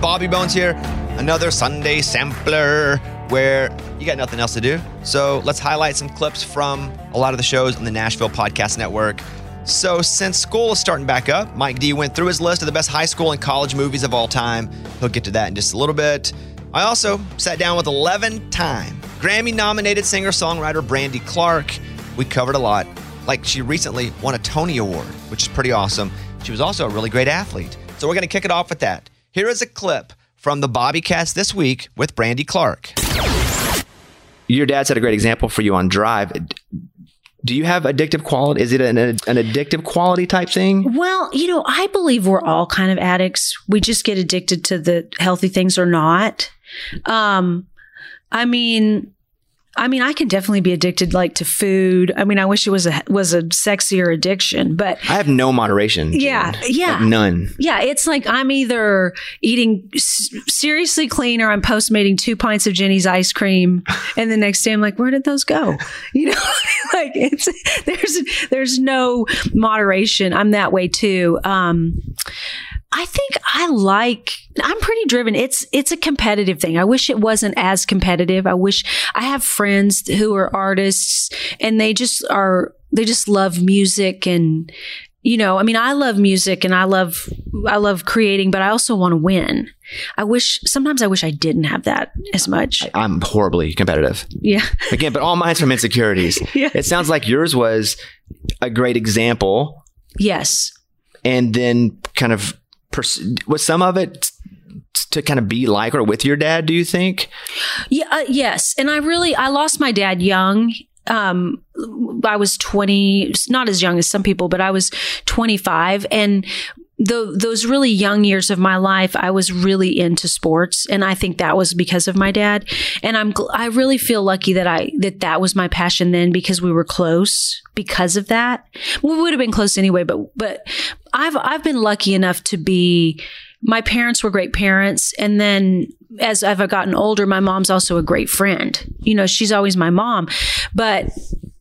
Bobby Bones here. Another Sunday sampler where you got nothing else to do. So let's highlight some clips from a lot of the shows on the Nashville Podcast Network. So, since school is starting back up, Mike D went through his list of the best high school and college movies of all time. He'll get to that in just a little bit. I also sat down with 11 time Grammy nominated singer songwriter Brandy Clark. We covered a lot. Like, she recently won a Tony Award, which is pretty awesome. She was also a really great athlete. So, we're going to kick it off with that. Here is a clip from the Bobbycast this week with Brandy Clark. Your dad set a great example for you on Drive. Do you have addictive quality? Is it an, an addictive quality type thing? Well, you know, I believe we're all kind of addicts. We just get addicted to the healthy things or not. Um, I mean, I mean, I can definitely be addicted like to food. I mean, I wish it was a was a sexier addiction, but I have no moderation. Yeah, yeah, Like, none. yeah. It's like I'm either eating s- seriously clean or I'm postmating two pints of Jeni's ice cream, and the next day I'm like, where did those go? You know, like it's there's there's no moderation. I'm that way too. Um, I think I like I'm pretty driven. It's it's a competitive thing. I wish it wasn't as competitive. I wish I have friends who are artists and they just are they just love music and you know, I mean I love music and I love I love creating, but I also want to win. I wish sometimes I wish I didn't have that as much. I'm horribly competitive. Yeah. Again, but all mine's from insecurities. Yeah. It sounds like yours was a great example, Yes. and then kind of pers- was some of it to kind of be like or with your dad. Do you think? Yeah, uh, yes. And I really I lost my dad young. Um I was 20, not as young as some people, but I was 25 and the, those really young years of my life, I was really into sports, and I think that was because of my dad. And I'm, I really feel lucky that I that that was my passion then because we were close because of that. We would have been close anyway, but but I've I've been lucky enough to be. My parents were great parents, and then as I've gotten older, my mom's also a great friend. You know, she's always my mom, but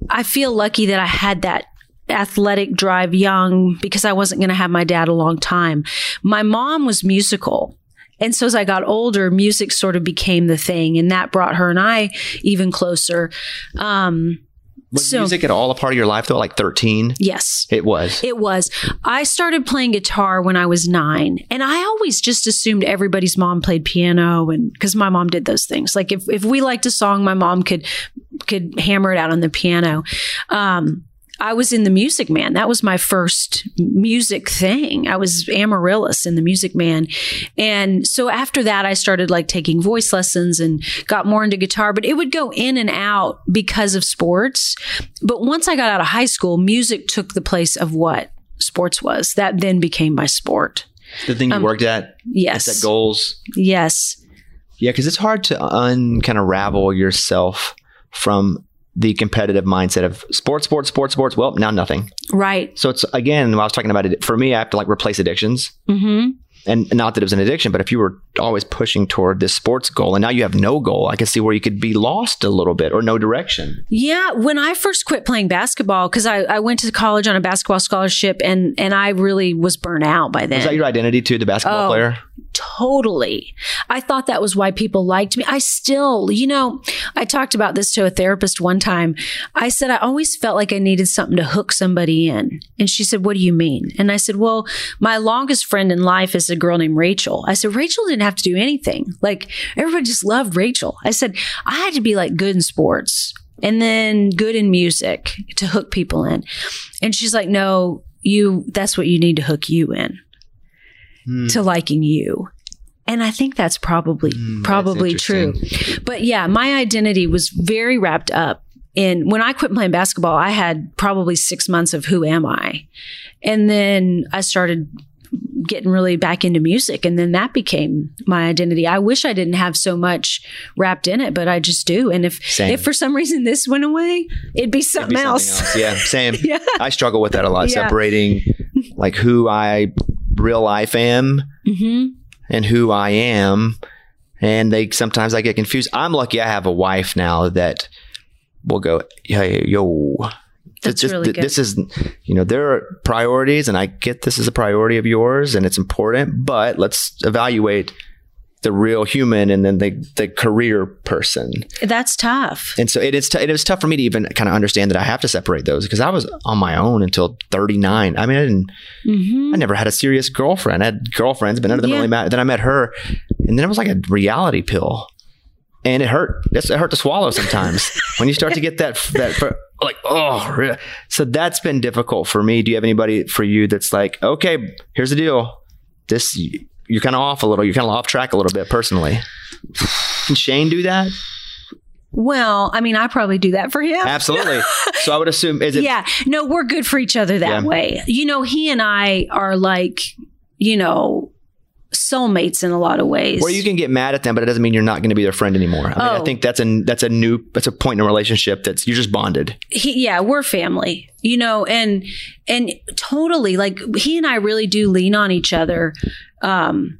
I feel lucky that I had that athletic drive young because I wasn't going to have my dad a long time. My mom was musical. And so as I got older, music sort of became the thing, and that brought her and I even closer. Um, Was So- music at all a part of your life though? Like 13? yes. It was. It was. I started playing guitar when I was nine, and I always just assumed everybody's mom played piano, and because my mom did those things. Like if if we liked a song, my mom could could hammer it out on the piano. Um, I was in the Music Man. That was my first music thing. I was Amaryllis in the Music Man. And so after that, I started like taking voice lessons and got more into guitar, but it would go in and out because of sports. But once I got out of high school, music took the place of what sports was. That then became my sport. the thing you worked at, um, Yes. set goals. Yes. Yeah, because it's hard to un kind of ravel yourself from the competitive mindset of sports, sports, sports, sports. Well, now nothing. Right. So it's again, I was talking about it, for me, I have to like replace addictions. Mm-hmm. And not that it was an addiction, but if you were always pushing toward this sports goal and now you have no goal, I can see where you could be lost a little bit or no direction. Yeah, when I first quit playing basketball, because I, I went to college on a basketball scholarship, and and I really was burnt out by then. Is that your identity too, the basketball Oh. player? Totally. I thought that was why people liked me. I still, you know, I talked about this to a therapist one time. I said, I always felt like I needed something to hook somebody in. And she said, What do you mean? And I said, Well, my longest friend in life is a girl named Rachel. I said, Rachel didn't have to do anything. Like, everybody just loved Rachel. I said, I had to be like good in sports and then good in music to hook people in. And she's like, No, you, that's what you need to hook you in Hmm. to liking you. And I think that's probably Mm, that's probably true. But yeah, my identity was very wrapped up in when I quit playing basketball, I had probably 6 months of who am I? And then I started getting really back into music and then that became my identity. I wish I didn't have so much wrapped in it, but I just do. And if Same. if for some reason this went away, it'd be It'd something, be something else. Yeah, same. Yeah. I struggle with that a lot, Yeah. separating like who I real life am Mhm. and who I am. And they sometimes I get confused. I'm lucky I have a wife now that will go, hey, yo. That's this, really good. this is, you know, there are priorities, and I get this is a priority of yours, and it's important. But let's evaluate the real human and then the the career person. That's tough. And so it is. T- it was tough for me to even kind of understand that I have to separate those because I was on my own until 39. I mean, I didn't. Mhm. I never had a serious girlfriend. I had girlfriends, but none of them Yeah. really mattered. Then I met her, and then it was like a reality pill, and it hurt. It's, it hurt to swallow sometimes when you start to get that that like oh. So that's been difficult for me. Do you have anybody for you that's like, okay, here's the deal. This you're kind of off a little. You're kind of off track a little bit personally. Can Shane do that? Well, I mean, I probably do that for him. Absolutely. so I would assume is it yeah. No, we're good for each other that Yeah. way. You know, he and I are like, you know, soulmates in a lot of ways. where you can get mad at them, but it doesn't mean you're not going to be their friend anymore. I mean, I Oh. think that's a that's a new that's a point in a relationship that's you're just bonded. he, yeah, we're family, you know, and and totally like he and I really do lean on each other. Um,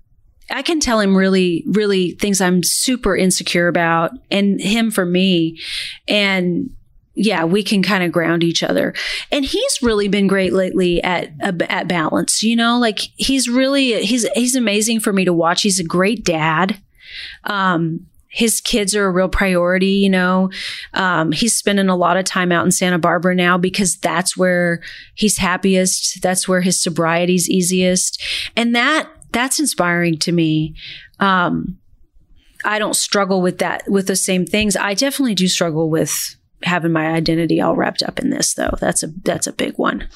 I can tell him really, really things I'm super insecure about, and him for me, and yeah, we can kind of ground each other. And he's really been great lately at at balance. You know, like he's really he's he's amazing for me to watch. He's a great dad. Um, his kids are a real priority, you know. Um, he's spending a lot of time out in Santa Barbara now because that's where he's happiest. That's where his sobriety's easiest. And that that's inspiring to me. Um, I don't struggle with that with the same things. I definitely do struggle with having my identity all wrapped up in this though. That's a that's a big one.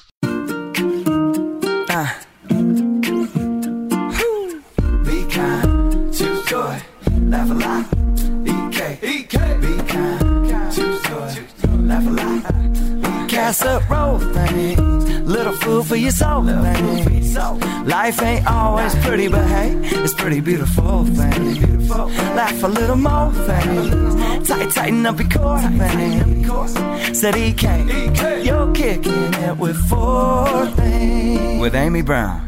Be kind, choose joy, laugh a lot. EK, EK, be kind, choose joy, laugh a lot. Casserole things, little food for your soul things. Life ain't always pretty, but hey, it's pretty beautiful things. Laugh a little more things, tight, tighten up your core things. Said EK, you're kicking it with four things. With Amy Brown.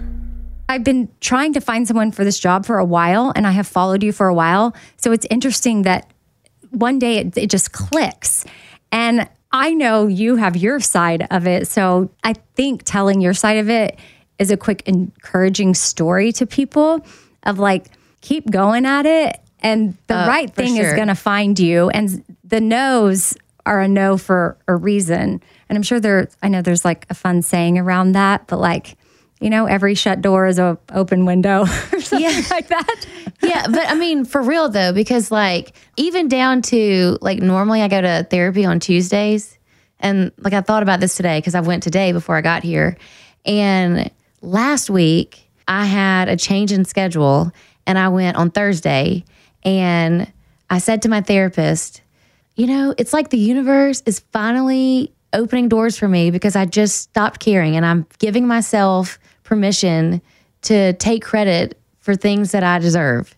I've been trying to find someone for this job for a while and I have followed you for a while. So it's interesting that one day it, it just clicks. And I know you have your side of it. So I think telling your side of it is a quick, encouraging story to people of like, keep going at it. And the Uh, right thing is going to find you. And the no's are a no for a reason. And I'm sure there, I know there's like a fun saying around that, but like, you know, every shut door is a open window or something Yeah. like that. yeah, but I mean, for real though, because like even down to like normally I go to therapy on Tuesdays, and like I thought about this today because I went today before I got here, and last week I had a change in schedule, and I went on Thursday, and I said to my therapist, you know, it's like the universe is finally opening doors for me because I just stopped caring and I'm giving myself permission to take credit for things that I deserve.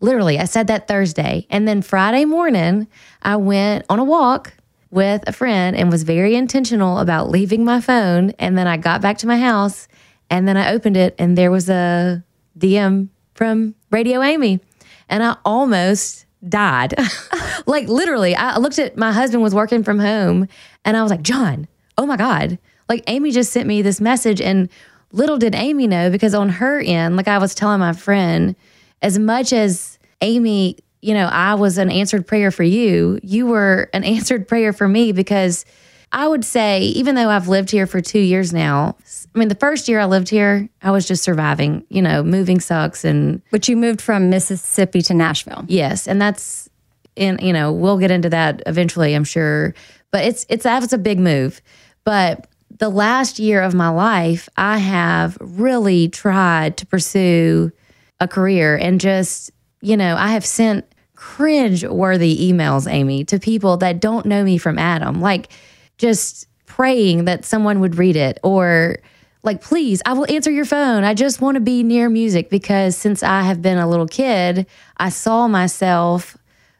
Literally, I said that Thursday. And then Friday morning, I went on a walk with a friend and was very intentional about leaving my phone. And then I got back to my house and then I opened it and there was a DM from Radio Amy. And I almost died. like literally, I looked at my husband was working from home and I was like, John, oh my God. Like Amy just sent me this message and little did Amy know because on her end, like I was telling my friend, as much as Amy, you know, I was an answered prayer for you, you were an answered prayer for me because I would say, even though I've lived here for two years now, I mean, the first year I lived here, I was just surviving, you know, moving sucks and But you moved from Mississippi to Nashville. Yes, and that's in you know we'll get into that eventually, I'm sure. But it's it's that was a big move. But the last year of my life, I have really tried to pursue a career and just you know I have sent cringe worthy emails, Amy, to people that don't know me from Adam, like just praying that someone would read it or like please i will answer your phone. I just want to be near music because since i have been a little kid i saw myself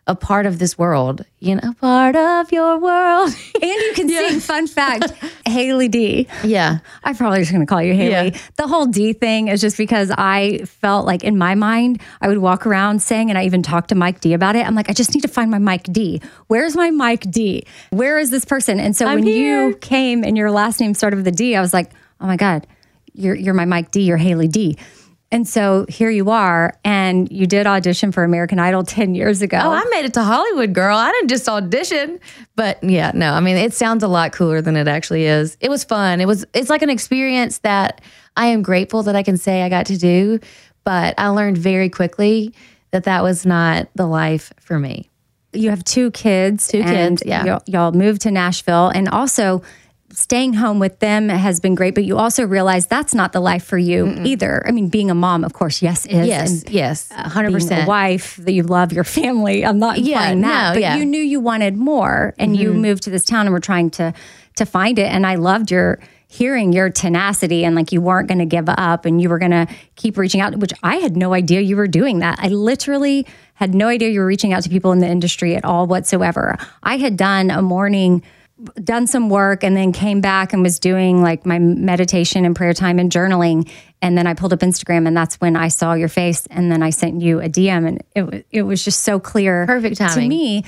a part of this world you know part of your world And you can sing, fun fact, Haley D. yeah I'm probably just going to call you Haley. Yeah. The whole D thing is just because I felt like in my mind, I would walk around saying, and I even talked to Mike D about it. I'm like, I just need to find my Mike D. Where's my Mike D? Where is this person? And so I'm when here. you came and your last name started with a D, I was like, oh my God, you're, you're my Mike D. You're Haley D. And so here you are, and you did audition for American Idol 10 years ago. oh i made it to hollywood girl i didn't just audition but yeah no i mean it sounds a lot cooler than it actually is it was fun it was it's like an experience that i am grateful that i can say i got to do but i learned very quickly that that was not the life for me you have two kids. Two kids, yeah. Y'all, y'all moved to Nashville, and also staying home with them has been great. But you also realize that's not the life for you either. I mean, being a mom, of course, yes, is. yes and yes 100% a wife that you love your family. I'm not Yeah, implying that, no, but yeah. Mm-hmm. you knew you wanted more, and you moved to this town and were trying to to find it. And I loved your hearing your tenacity and like you weren't going to give up and you were going to keep reaching out which i had no idea you were doing that i literally had no idea you were reaching out to people in the industry at all whatsoever i had done a morning done some work and then came back and was doing like my meditation and prayer time and journaling. And then I pulled up Instagram and that's when I saw your face and then I sent you a DM and it it was just so clear Perfect to me.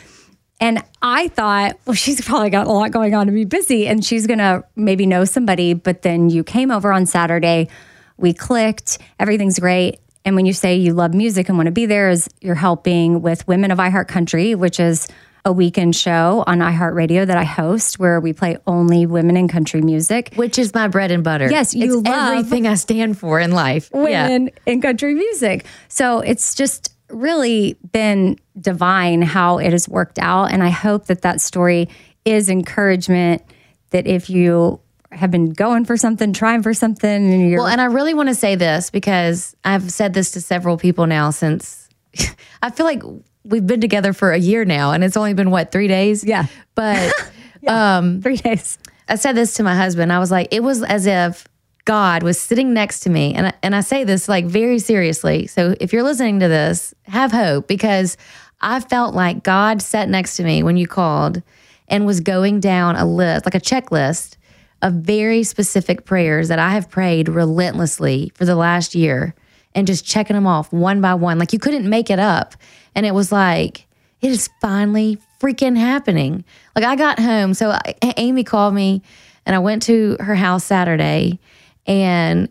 And I thought well she's probably got a lot going on to be busy and she's going to maybe know somebody but then you came over on Saturday. We clicked. Everything's great. And when you say you love music and want to be there is you're helping with Women of iHeart Country which is a weekend show on iHeartRadio that I host where we play only women in country music. which is my bread and butter. Yes, you it's love everything I stand for in life. Yeah. Women in country music. So it's just really been divine how it has worked out. And I hope that that story is encouragement that if you have been going for something, trying for something, and you're Well, and I really want to say this because I've said this to several people now since I feel like we've been together for a year now and it's only been what, three days? Yeah. But um, three days. I said this to my husband. I was like, it was as if God was sitting next to me. And I, and I say this like very seriously. So if you're listening to this, have hope because I felt like God sat next to me when you called and was going down a list, like a checklist of very specific prayers that I have prayed relentlessly for the last year and just checking them off one by one. Like you couldn't make it up. And it was like, it is finally freaking happening. Like I got home, so I, Amy called me, and I went to her house Saturday, and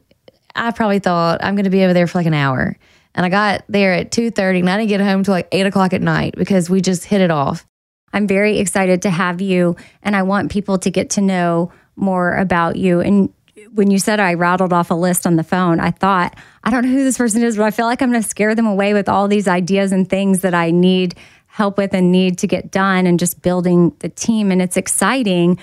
I probably thought I'm going to be over there for like an hour. And I got there at two thirty, and I didn't get home till like eight o'clock at night because we just hit it off. I'm very excited to have you, and I want people to get to know more about you. And when you said I rattled off a list on the phone, I thought, I don't know who this person is, but I feel like I'm going to scare them away with all these ideas and things that I need help with and need to get done and just building the team. And it's exciting,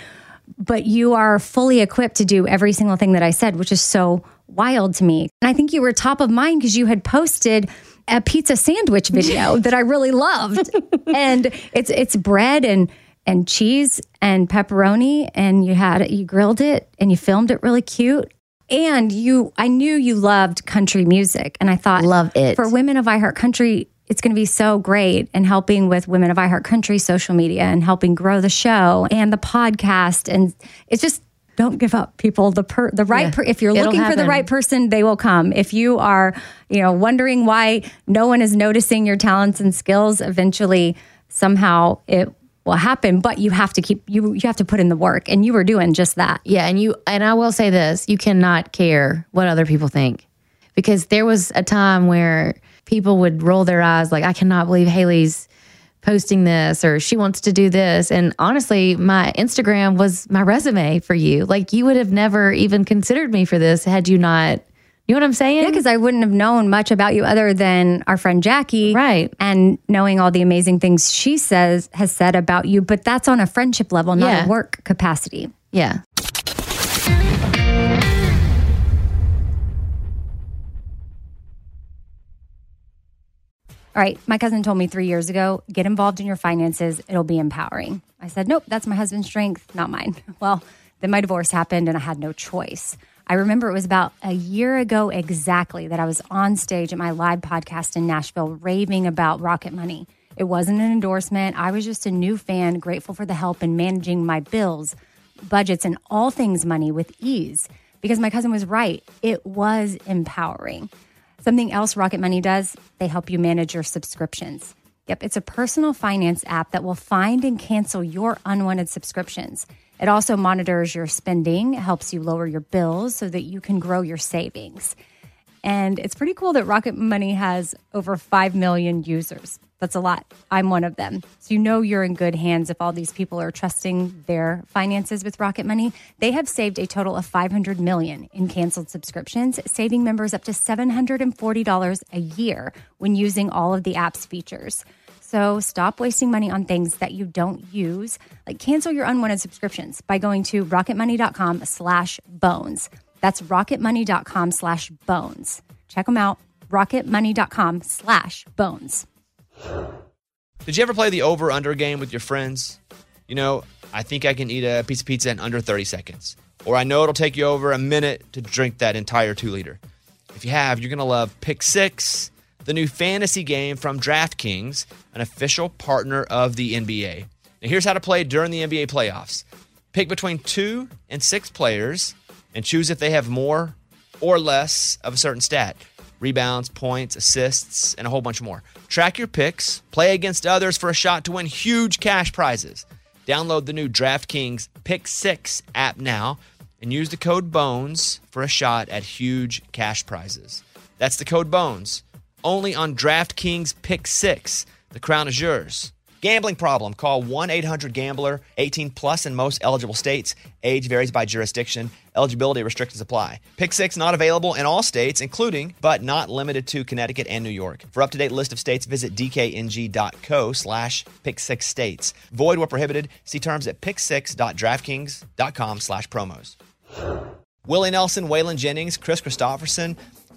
but you are fully equipped to do every single thing that I said, which is so wild to me. And I think you were top of mind because you had posted a pizza sandwich video that I really loved. and it's it's bread and and cheese and pepperoni and you had it, you grilled it and you filmed it really cute. And you I knew you loved country music and I thought Love it. for women of I Heart Country it's going to be so great and helping with Women of I Heart Country social media and helping grow the show and the podcast. And it's just, don't give up, people. The per, the right Yeah. per, if you're looking for the right person, they will come. If you are, you know, wondering why no one is noticing your talents and skills, eventually somehow it will happen. But you have to keep you you have to put in the work, and you were doing just that. Yeah, and you and I will say this, you cannot care what other people think. Because there was a time where people would roll their eyes like I cannot believe Haley's posting this or she wants to do this and honestly my Instagram was my resume for you. Like you would have never even considered me for this had you not You know what I'm saying? Yeah, because I wouldn't have known much about you other than our friend Jackie, Right. And knowing all the amazing things she says has said about you, but that's on a friendship level, not Yeah. a work capacity. yeah. All right, my cousin told me three years ago, get involved in your finances. It'll be empowering. I said, nope, that's my husband's strength, not mine. Well, then my divorce happened and I had no choice. I remember it was about a year ago exactly that I was on stage at my live podcast in Nashville raving about Rocket Money. It wasn't an endorsement. I was just a new fan, grateful for the help in managing my bills, budgets, and all things money with ease. Because my cousin was right, it was empowering. Something else Rocket Money does, they help you manage your subscriptions. Yep, it's a personal finance app that will find and cancel your unwanted subscriptions. It also monitors your spending, helps you lower your bills so that you can grow your savings. And it's pretty cool that Rocket Money has over 5 million users. That's a lot. I'm one of them. So you know you're in good hands if all these people are trusting their finances with Rocket Money. They have saved a total of 500 million in canceled subscriptions, saving members up to $740 a year when using all of the app's features. So stop wasting money on things that you don't use. Like cancel your unwanted subscriptions by going to rocketmoney.com slash bones. That's rocketmoney.com slash bones. Check them out. rocketmoney.com slash bones. Did you ever play the over under game with your friends? You know, I think I can eat a piece of pizza in under 30 seconds. Or I know it'll take you over a minute to drink that entire two liter. If you have, you're going to love Pick Six, the new fantasy game from DraftKings, an official partner of the NBA. Now, here's how to play during the NBA playoffs pick between two and six players and choose if they have more or less of a certain stat rebounds, points, assists, and a whole bunch more. Track your picks, play against others for a shot to win huge cash prizes. Download the new DraftKings Pick 6 app now and use the code BONES for a shot at huge cash prizes. That's the code BONES. Only on DraftKings Pick 6. The crown is yours. Gambling problem? Call 1 800 Gambler, 18 plus in most eligible states. Age varies by jurisdiction. Eligibility restrictions apply. Pick six not available in all states, including but not limited to Connecticut and New York. For up to date list of states, visit dkng.co slash pick six states. Void where prohibited. See terms at pick6.draftkings.com slash promos. Willie Nelson, Waylon Jennings, Kris Kristofferson.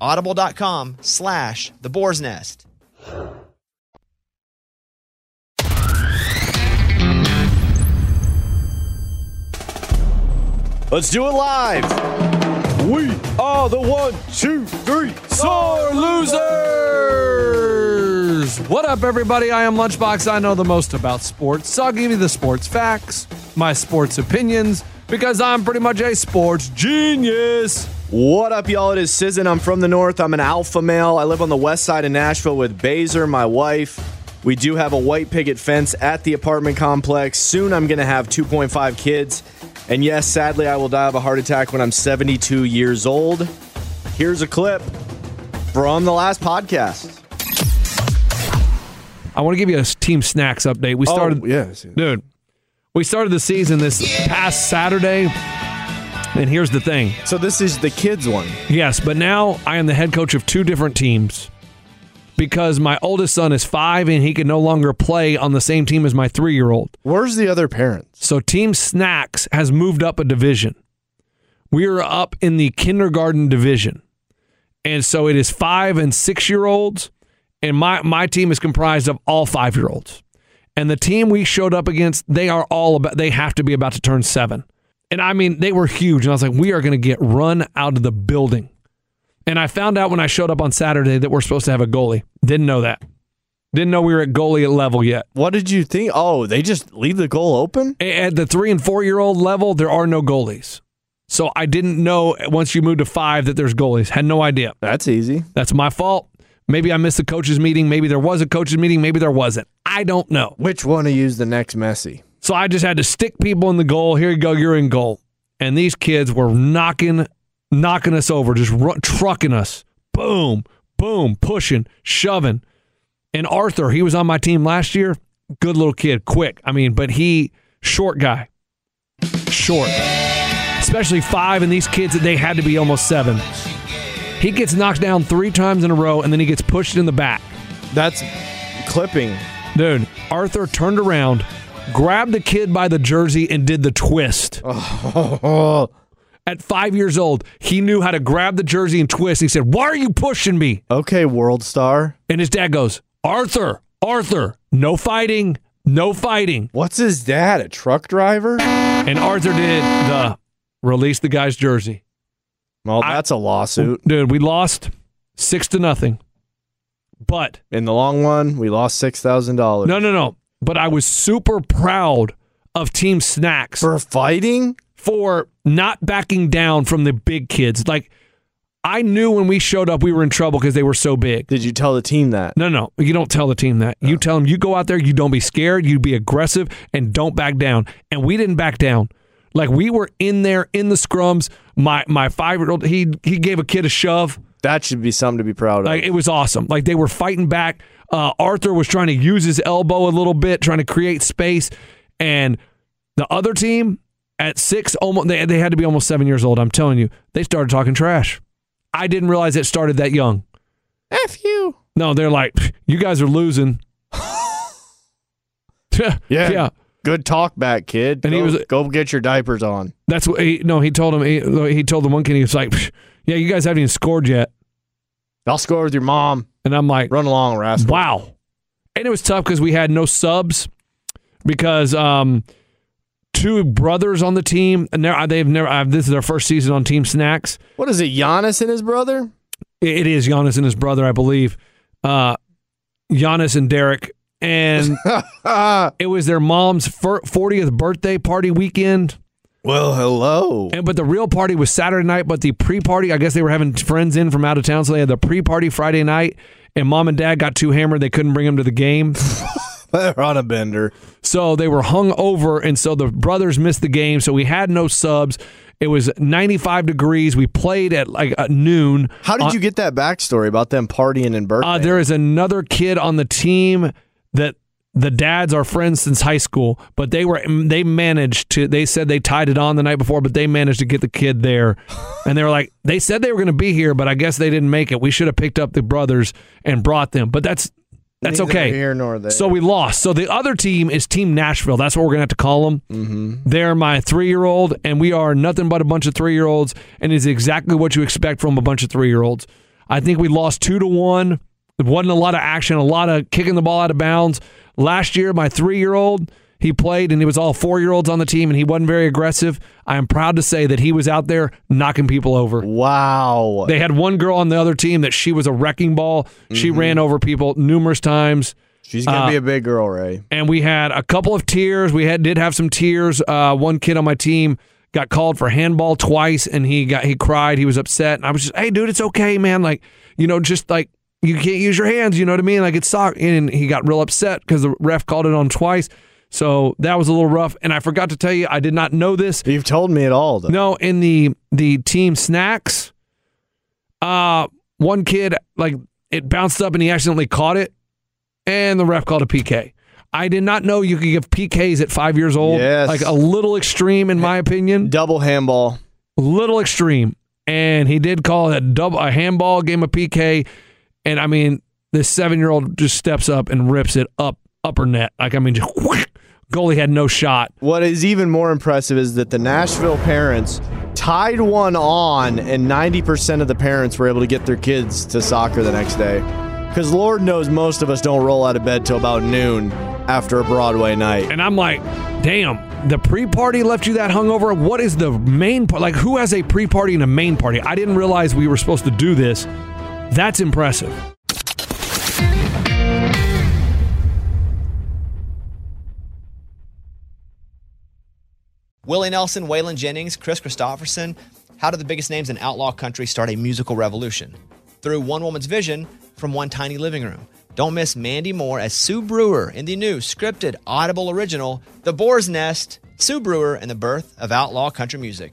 audible.com slash the boar's nest. Let's do it live. We are the one, two, three, sore losers! What up, everybody? I am Lunchbox. I know the most about sports, so I'll give you the sports facts, my sports opinions, because I'm pretty much a sports genius. What up, y'all? It is Sizzin. I'm from the north. I'm an alpha male. I live on the west side of Nashville with Baser, my wife. We do have a white picket fence at the apartment complex. Soon I'm going to have 2.5 kids. And yes, sadly, I will die of a heart attack when I'm 72 years old. Here's a clip from the last podcast. I want to give you a team snacks update. We oh, started, Oh, yes. dude. We started the season this past Saturday, and here's the thing. So this is the kids one. Yes, but now I am the head coach of two different teams because my oldest son is five and he can no longer play on the same team as my three year old. Where's the other parents? So Team Snacks has moved up a division. We are up in the kindergarten division. And so it is five and six year olds. And my, my team is comprised of all five year olds. And the team we showed up against, they are all about, they have to be about to turn seven. And I mean, they were huge. And I was like, we are going to get run out of the building. And I found out when I showed up on Saturday that we're supposed to have a goalie. Didn't know that. Didn't know we were at goalie level yet. What did you think? Oh, they just leave the goal open? At the three and four year old level, there are no goalies. So I didn't know once you move to five that there's goalies. Had no idea. That's easy. That's my fault. Maybe I missed the coaches meeting. Maybe there was a coaches meeting. Maybe there wasn't. I don't know. Which one you is the next Messi? So I just had to stick people in the goal. Here you go. You're in goal. And these kids were knocking, knocking us over, just ru- trucking us. Boom, boom, pushing, shoving. And Arthur, he was on my team last year. Good little kid, quick. I mean, but he short guy, short. Especially five, and these kids that they had to be almost seven. He gets knocked down three times in a row, and then he gets pushed in the back. That's clipping. Dude, Arthur turned around, grabbed the kid by the jersey, and did the twist. Oh, At five years old, he knew how to grab the jersey and twist. He said, Why are you pushing me? okay, world star. And his dad goes, Arthur, Arthur, no fighting, no fighting. What's his dad? A truck driver? And Arthur did the release the guy's jersey. Well, that's a lawsuit. Dude, we lost six to nothing. But In the long run, we lost six thousand dollars. no, no, no. But I was super proud of Team Snacks For fighting? for not backing down from the big kids. Like I knew when we showed up we were in trouble because they were so big. Did you tell the team that? No, no, you don't tell the team that. You oh. tell them you go out there, you don't be scared, you be aggressive, and don't back down. And we didn't back down. Like we were in there in the scrums. My my five year old he he gave a kid a shove. That should be something to be proud of. Like it was awesome. Like they were fighting back. Uh, Arthur was trying to use his elbow a little bit, trying to create space, and the other team at six, almost they they had to be almost seven years old. I'm telling you, they started talking trash. I didn't realize it started that young. F you. No, they're like, you guys are losing. yeah, Yeah. yeah. Good talk back, kid. And go, he was- go get your diapers on. That's what he. No, he told him. He, he told the one kid. He was like, "Yeah, you guys haven't even scored yet." I'll score with your mom. And I'm like, Run along, rascal. Wow. And it was tough because we had no subs because um, two brothers on the team, and they're- they've never. Uh, this is their first season on Team Snacks. What is it, Giannis and his brother? It is Giannis and his brother, I believe. Uh, Giannis and Derek, and it was their mom's 40th birthday party weekend. Well, hello. And but the real party was Saturday night, but the pre-party, I guess they were having friends in from out of town, so they had the pre-party Friday night. And mom and dad got too hammered; they couldn't bring them to the game. They're on a bender. So they were hung over, and so the brothers missed the game. So we had no subs. It was 95 degrees. We played at like at noon. How did Uh, you get that backstory about them partying and birthday? Uh, there is another kid on the team that the dads are friends since high school, but they were they managed to. They said they tied it on the night before, but they managed to get the kid there, and they were like they said they were going to be here, but I guess they didn't make it. We should have picked up the brothers and brought them, but that's that's Neither okay. here nor there. So we lost. So the other team is Team Nashville. That's what we're going to have to call them. Mm-hmm. They're my three year old, and we are nothing but a bunch of three year olds, and it's exactly what you expect from a bunch of three year olds. I think we lost two to one. It wasn't a lot of action, a lot of kicking the ball out of bounds. Last year, my three year old, he played, and he was all four year olds on the team, and he wasn't very aggressive. I am proud to say that he was out there knocking people over. wow. They had one girl on the other team that she was a wrecking ball. She ran over people numerous times She's gonna uh, be a big girl, Ray. and we had a couple of tears. We had did have some tears. Uh, one kid on my team got called for handball twice, and he got he cried. He was upset, and I was just, hey, dude, it's okay, man. Like, you know, just like you can't use your hands. You know what I mean? Like it's soccer. And he got real upset because the ref called it on twice. So that was a little rough. And I forgot to tell you, I did not know this. You've told me it all. Though. No, in the the team snacks, uh, one kid like it bounced up and he accidentally caught it, and the ref called a PK. I did not know you could give PKs at five years old. Yes. Like a little extreme, in my opinion. Double handball. Little extreme. And he did call it a double a handball game of PK. And I mean, this seven year old just steps up and rips it up upper net. Like I mean, just goalie had no shot. What is even more impressive is that the Nashville parents tied one on, and 90% of the parents were able to get their kids to soccer the next day. Because Lord knows most of us don't roll out of bed till about noon after a Broadway night. And I'm like, damn, the pre-party left you that hungover. What is the main part? Like, who has a pre-party and a main party? I didn't realize we were supposed to do this. That's impressive. Willie Nelson, Waylon Jennings, Kris Kristofferson. How did the biggest names in outlaw country start a musical revolution? Through one woman's vision from one tiny living room. Don't miss Mandy Moore as Sue Brewer in the new scripted Audible original, The Boar's Nest, Sue Brewer and the Birth of Outlaw Country Music.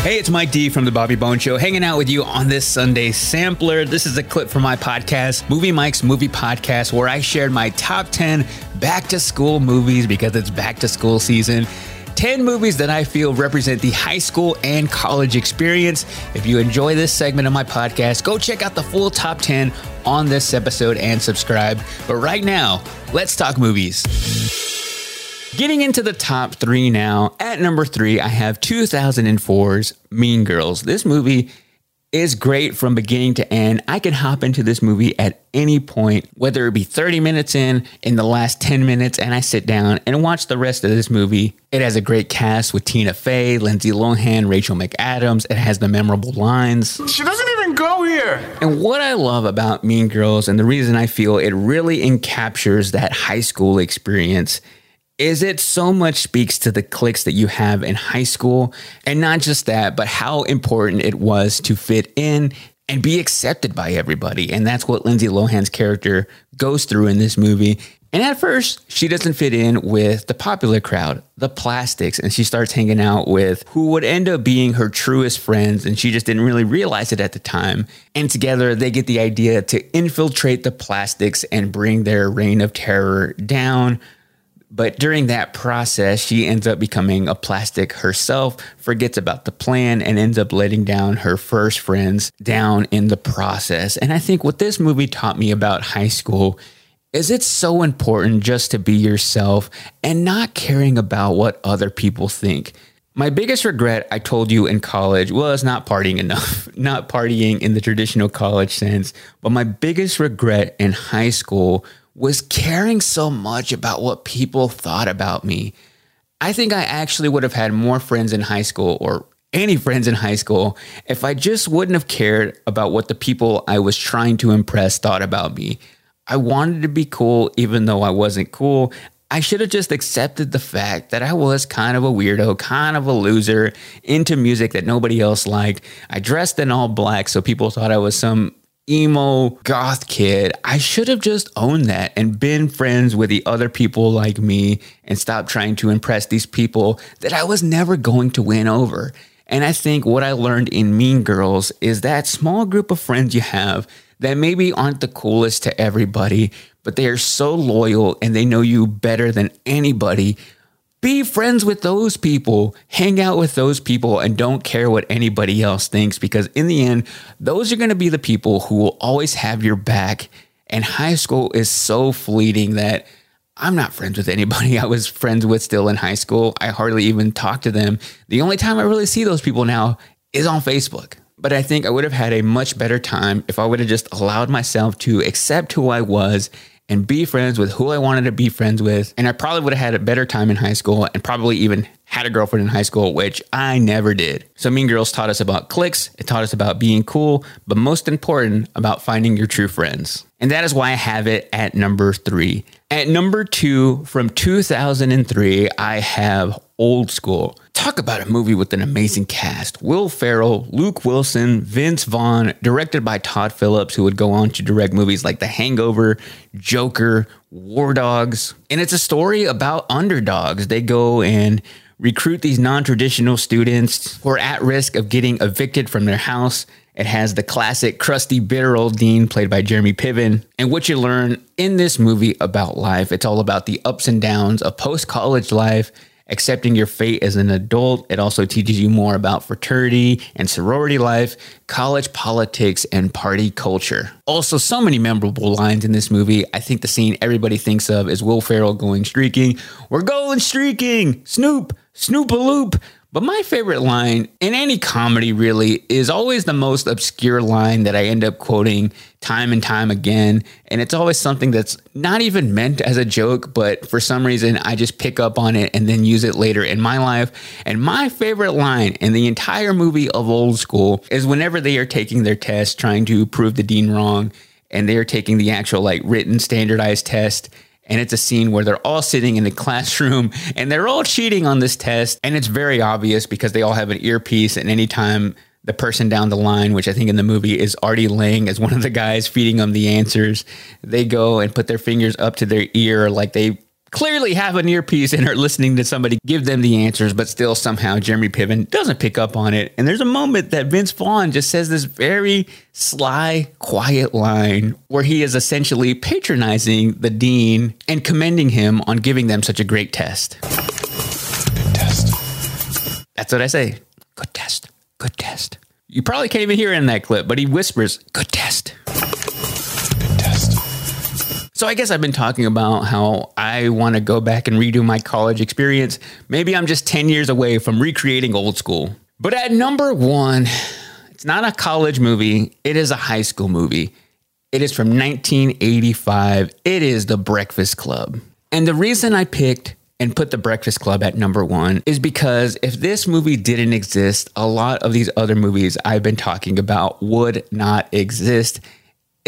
Hey, it's Mike D from the Bobby Bone Show, hanging out with you on this Sunday sampler. This is a clip from my podcast, Movie Mike's Movie Podcast, where I shared my top 10 back to school movies because it's back to school season. 10 movies that I feel represent the high school and college experience. If you enjoy this segment of my podcast, go check out the full top 10 on this episode and subscribe. But right now, let's talk movies. Getting into the top three now. At number three, I have 2004's Mean Girls. This movie is great from beginning to end. I can hop into this movie at any point, whether it be 30 minutes in, in the last 10 minutes, and I sit down and watch the rest of this movie. It has a great cast with Tina Fey, Lindsay Lohan, Rachel McAdams. It has the memorable lines. She doesn't even go here. And what I love about Mean Girls, and the reason I feel it really encaptures that high school experience, is it so much speaks to the cliques that you have in high school. And not just that, but how important it was to fit in and be accepted by everybody. And that's what Lindsay Lohan's character goes through in this movie. And at first, she doesn't fit in with the popular crowd, the plastics, and she starts hanging out with who would end up being her truest friends. And she just didn't really realize it at the time. And together, they get the idea to infiltrate the plastics and bring their reign of terror down. But during that process, she ends up becoming a plastic herself, forgets about the plan, and ends up letting down her first friends down in the process. And I think what this movie taught me about high school is it's so important just to be yourself and not caring about what other people think. My biggest regret, I told you in college, was not partying enough, not partying in the traditional college sense. But my biggest regret in high school was caring so much about what people thought about me. I think I actually would have had more friends in high school or any friends in high school if I just wouldn't have cared about what the people I was trying to impress thought about me. I wanted to be cool even though I wasn't cool. I should have just accepted the fact that I was kind of a weirdo, kind of a loser, into music that nobody else liked. I dressed in all black so people thought I was some emo goth kid. I should have just owned that and been friends with the other people like me and stopped trying to impress these people that I was never going to win over. And I think what I learned in Mean Girls is that small group of friends you have that maybe aren't the coolest to everybody, but they are so loyal and they know you better than anybody. Be friends with those people, hang out with those people, and don't care what anybody else thinks because, in the end, those are going to be the people who will always have your back. And high school is so fleeting that I'm not friends with anybody I was friends with still in high school. I hardly even talk to them. The only time I really see those people now is on Facebook. But I think I would have had a much better time if I would have just allowed myself to accept who I was and be friends with who I wanted to be friends with. And I probably would have had a better time in high school and probably even had a girlfriend in high school, which I never did. So, Mean Girls taught us about cliques, it taught us about being cool, but most important, about finding your true friends. And that is why I have it at number three. At number two, from 2003, I have Old School. Talk about a movie with an amazing cast. Will Ferrell, Luke Wilson, Vince Vaughn, directed by Todd Phillips, who would go on to direct movies like The Hangover, Joker, War Dogs. And it's a story about underdogs. They go and recruit these non traditional students who are at risk of getting evicted from their house. It has the classic crusty, bitter old Dean played by Jeremy Piven. And what you learn in this movie about life, it's all about the ups and downs of post college life accepting your fate as an adult. It also teaches you more about fraternity and sorority life, college politics, and party culture. Also, so many memorable lines in this movie. I think the scene everybody thinks of is Will Ferrell going streaking. We're going streaking! Snoop! Snoop a loop! But my favorite line in any comedy really is always the most obscure line that I end up quoting time and time again. And it's always something that's not even meant as a joke, but for some reason I just pick up on it and then use it later in my life. And my favorite line in the entire movie of Old School is whenever they are taking their test trying to prove the dean wrong and they are taking the actual like written standardized test and it's a scene where they're all sitting in the classroom and they're all cheating on this test. And it's very obvious because they all have an earpiece. And anytime the person down the line, which I think in the movie is Artie Lange as one of the guys feeding them the answers, they go and put their fingers up to their ear like they clearly have an earpiece and are listening to somebody give them the answers, but still somehow Jeremy Piven doesn't pick up on it. And there's a moment that Vince Vaughn just says this very sly, quiet line where he is essentially patronizing the dean and commending him on giving them such a great test. Good test. That's what I say. Good test. Good test. You probably can't even hear it in that clip, but he whispers, Good test. So I guess I've been talking about how I want to go back and redo my college experience. Maybe I'm just 10 years away from recreating old school. But at number one, it's not a college movie, it is a high school movie. It is from 1985. It is The Breakfast Club. And the reason I picked and put The Breakfast Club at number one is because if this movie didn't exist, a lot of these other movies I've been talking about would not exist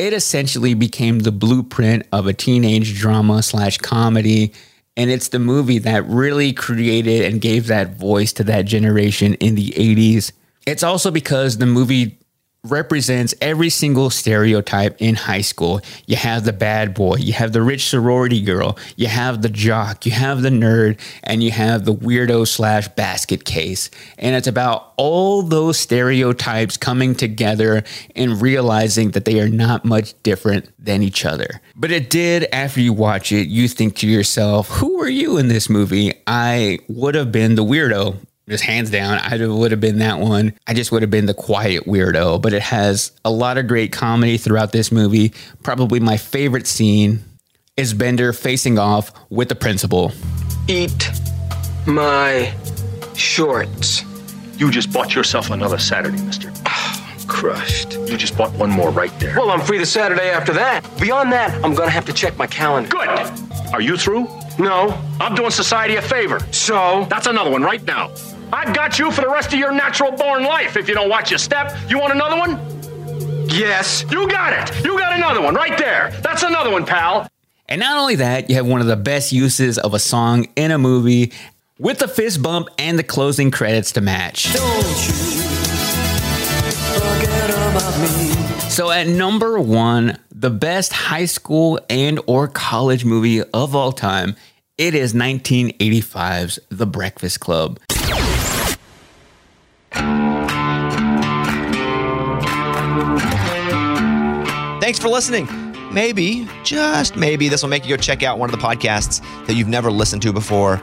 it essentially became the blueprint of a teenage drama slash comedy. And it's the movie that really created and gave that voice to that generation in the 80s. It's also because the movie represents every single stereotype in high school. You have the bad boy, you have the rich sorority girl, you have the jock, you have the nerd, and you have the weirdo slash basket case. And it's about all those stereotypes coming together and realizing that they are not much different than each other. But it did, after you watch it, you think to yourself, who were you in this movie? I would have been the weirdo just hands down, I would have been that one. I just would have been the quiet weirdo, but it has a lot of great comedy throughout this movie. Probably my favorite scene is Bender facing off with the principal. Eat my shorts. You just bought yourself another Saturday, mister. Crushed. You just bought one more right there. Well, I'm free the Saturday after that. Beyond that, I'm gonna have to check my calendar. Good. Are you through? No. I'm doing society a favor. So? That's another one right now. I've got you for the rest of your natural born life if you don't watch your step. You want another one? Yes. You got it. You got another one right there. That's another one, pal. And not only that, you have one of the best uses of a song in a movie with the fist bump and the closing credits to match. So at number 1, the best high school and or college movie of all time, it is 1985's The Breakfast Club. Thanks for listening. Maybe, just maybe, this will make you go check out one of the podcasts that you've never listened to before.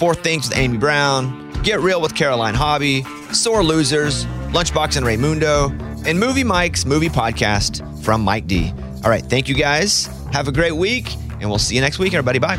Four Things with Amy Brown, Get Real with Caroline Hobby, Sore Losers, Lunchbox and Raymundo, and Movie Mike's movie podcast from Mike D. All right, thank you guys. Have a great week, and we'll see you next week, everybody. Bye.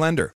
Lender.